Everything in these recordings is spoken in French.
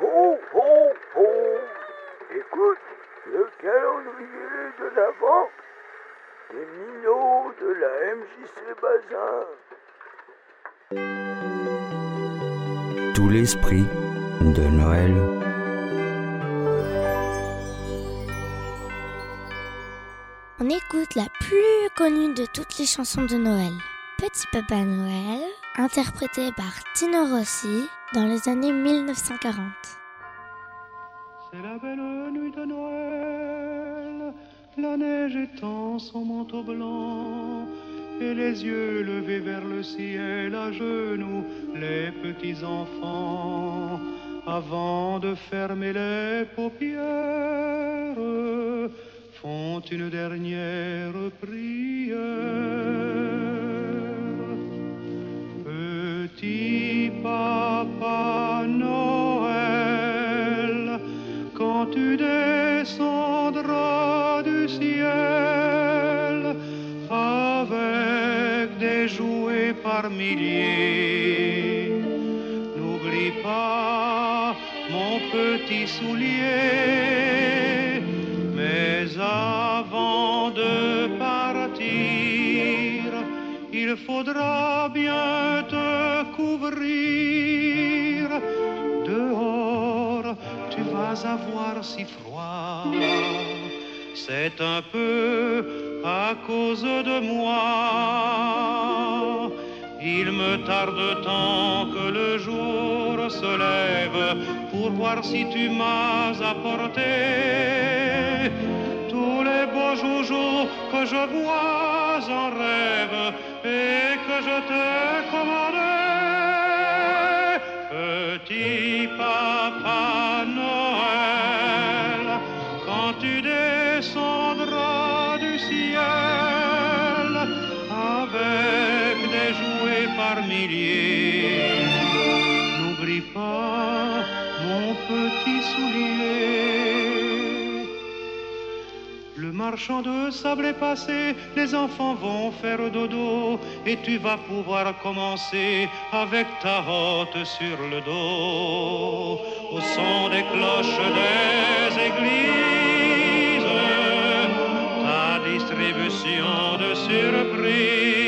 Ho, ho, ho Écoute le calendrier de l'Avent des minots de la MJC Bazin. Tout l'esprit de Noël. On écoute la plus connue de toutes les chansons de Noël. Petit Papa Noël, interprété par Tino Rossi dans les années 1940. C'est la belle nuit de Noël, la neige étend son manteau blanc, et les yeux levés vers le ciel à genoux, les petits enfants, avant de fermer les paupières, font une dernière prière. N'oublie pas mon petit soulier, mais avant de partir, il faudra bien te couvrir. Dehors, tu vas avoir si froid. C'est un peu à cause de moi. Il me tarde tant que le jour se lève pour voir si tu m'as apporté tous les beaux joujoux que je vois en rêve et que je t'ai commandé. Petit papa marchand de sable est passé, les enfants vont faire dodo et tu vas pouvoir commencer avec ta hotte sur le dos au son des cloches des églises, ta distribution de surprises.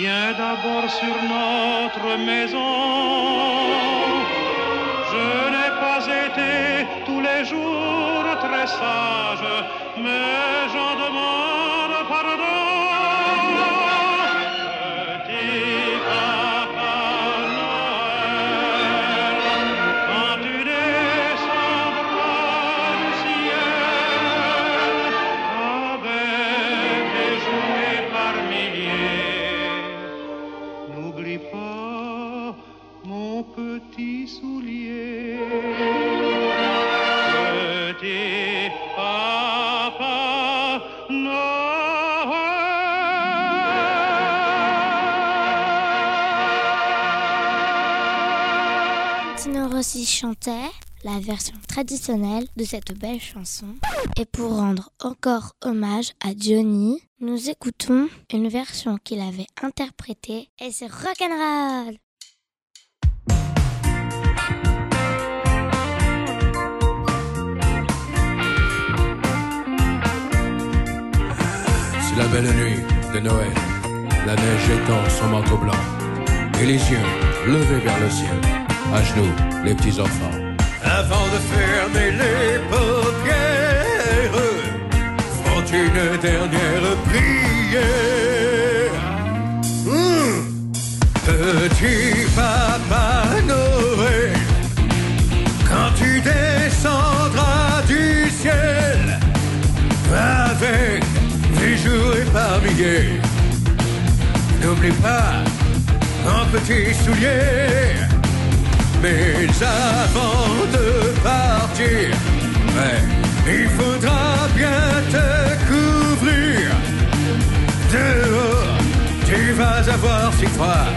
Viens d'abord sur notre maison. Je n'ai pas été tous les jours très sage, mais j'en demande mon petit soulier. Petit papa Noël. Tino Rossi chantait la version traditionnelle de cette belle chanson. Et pour rendre encore hommage à Johnny, nous écoutons une version qu'il avait interprétée et c'est rock'n'roll. Belle nuit de Noël, la neige étend son manteau blanc, et les yeux levés vers le ciel, à genoux les petits enfants. Avant de fermer les paupières, font une dernière prière. N'oublie pas un petit soulier. Mais avant de partir, il faudra bien te couvrir. Dehors, tu vas avoir si froid.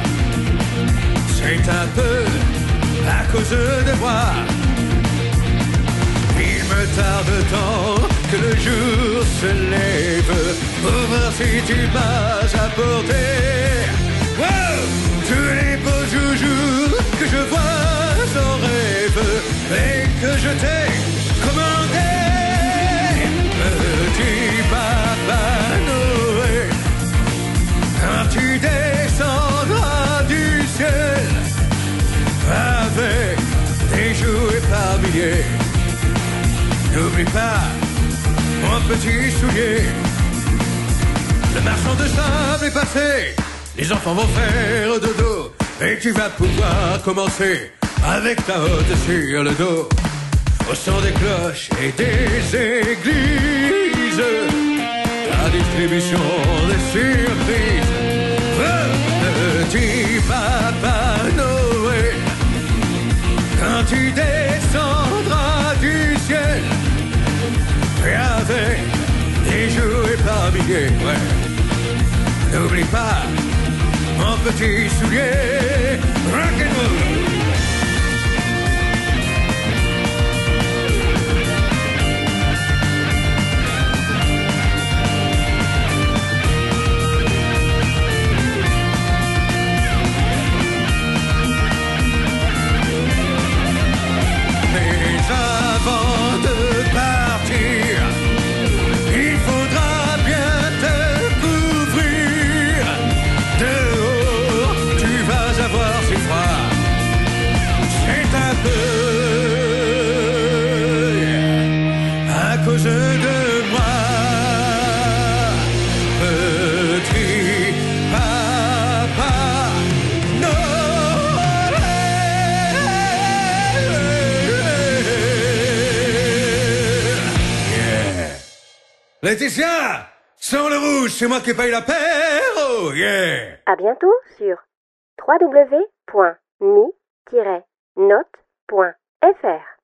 C'est un peu à cause de moi. Il me tarde tant que le jour se lève si tu m'as apporté. Wow, tous les beaux joujoux que je vois en rêve et que je t'ai commandé. Petit papa Noël, quand tu descendras du ciel avec des jouets par milliers, n'oublie pas mon petit soulier. Le marchand de sable est passé, les enfants vont faire dodo, et tu vas pouvoir commencer avec ta hotte sur le dos. Au son des cloches et des églises, la distribution des surprises. Petit papa Noël, quand tu descendras du ciel, et avec des jouets par milliers, ouais. Petit soulier, rock'n'roll. Mais Laetitia, sans le rouge, c'est moi qui paye la paire. Oh yeah. À bientôt sur www.mi-note.fr.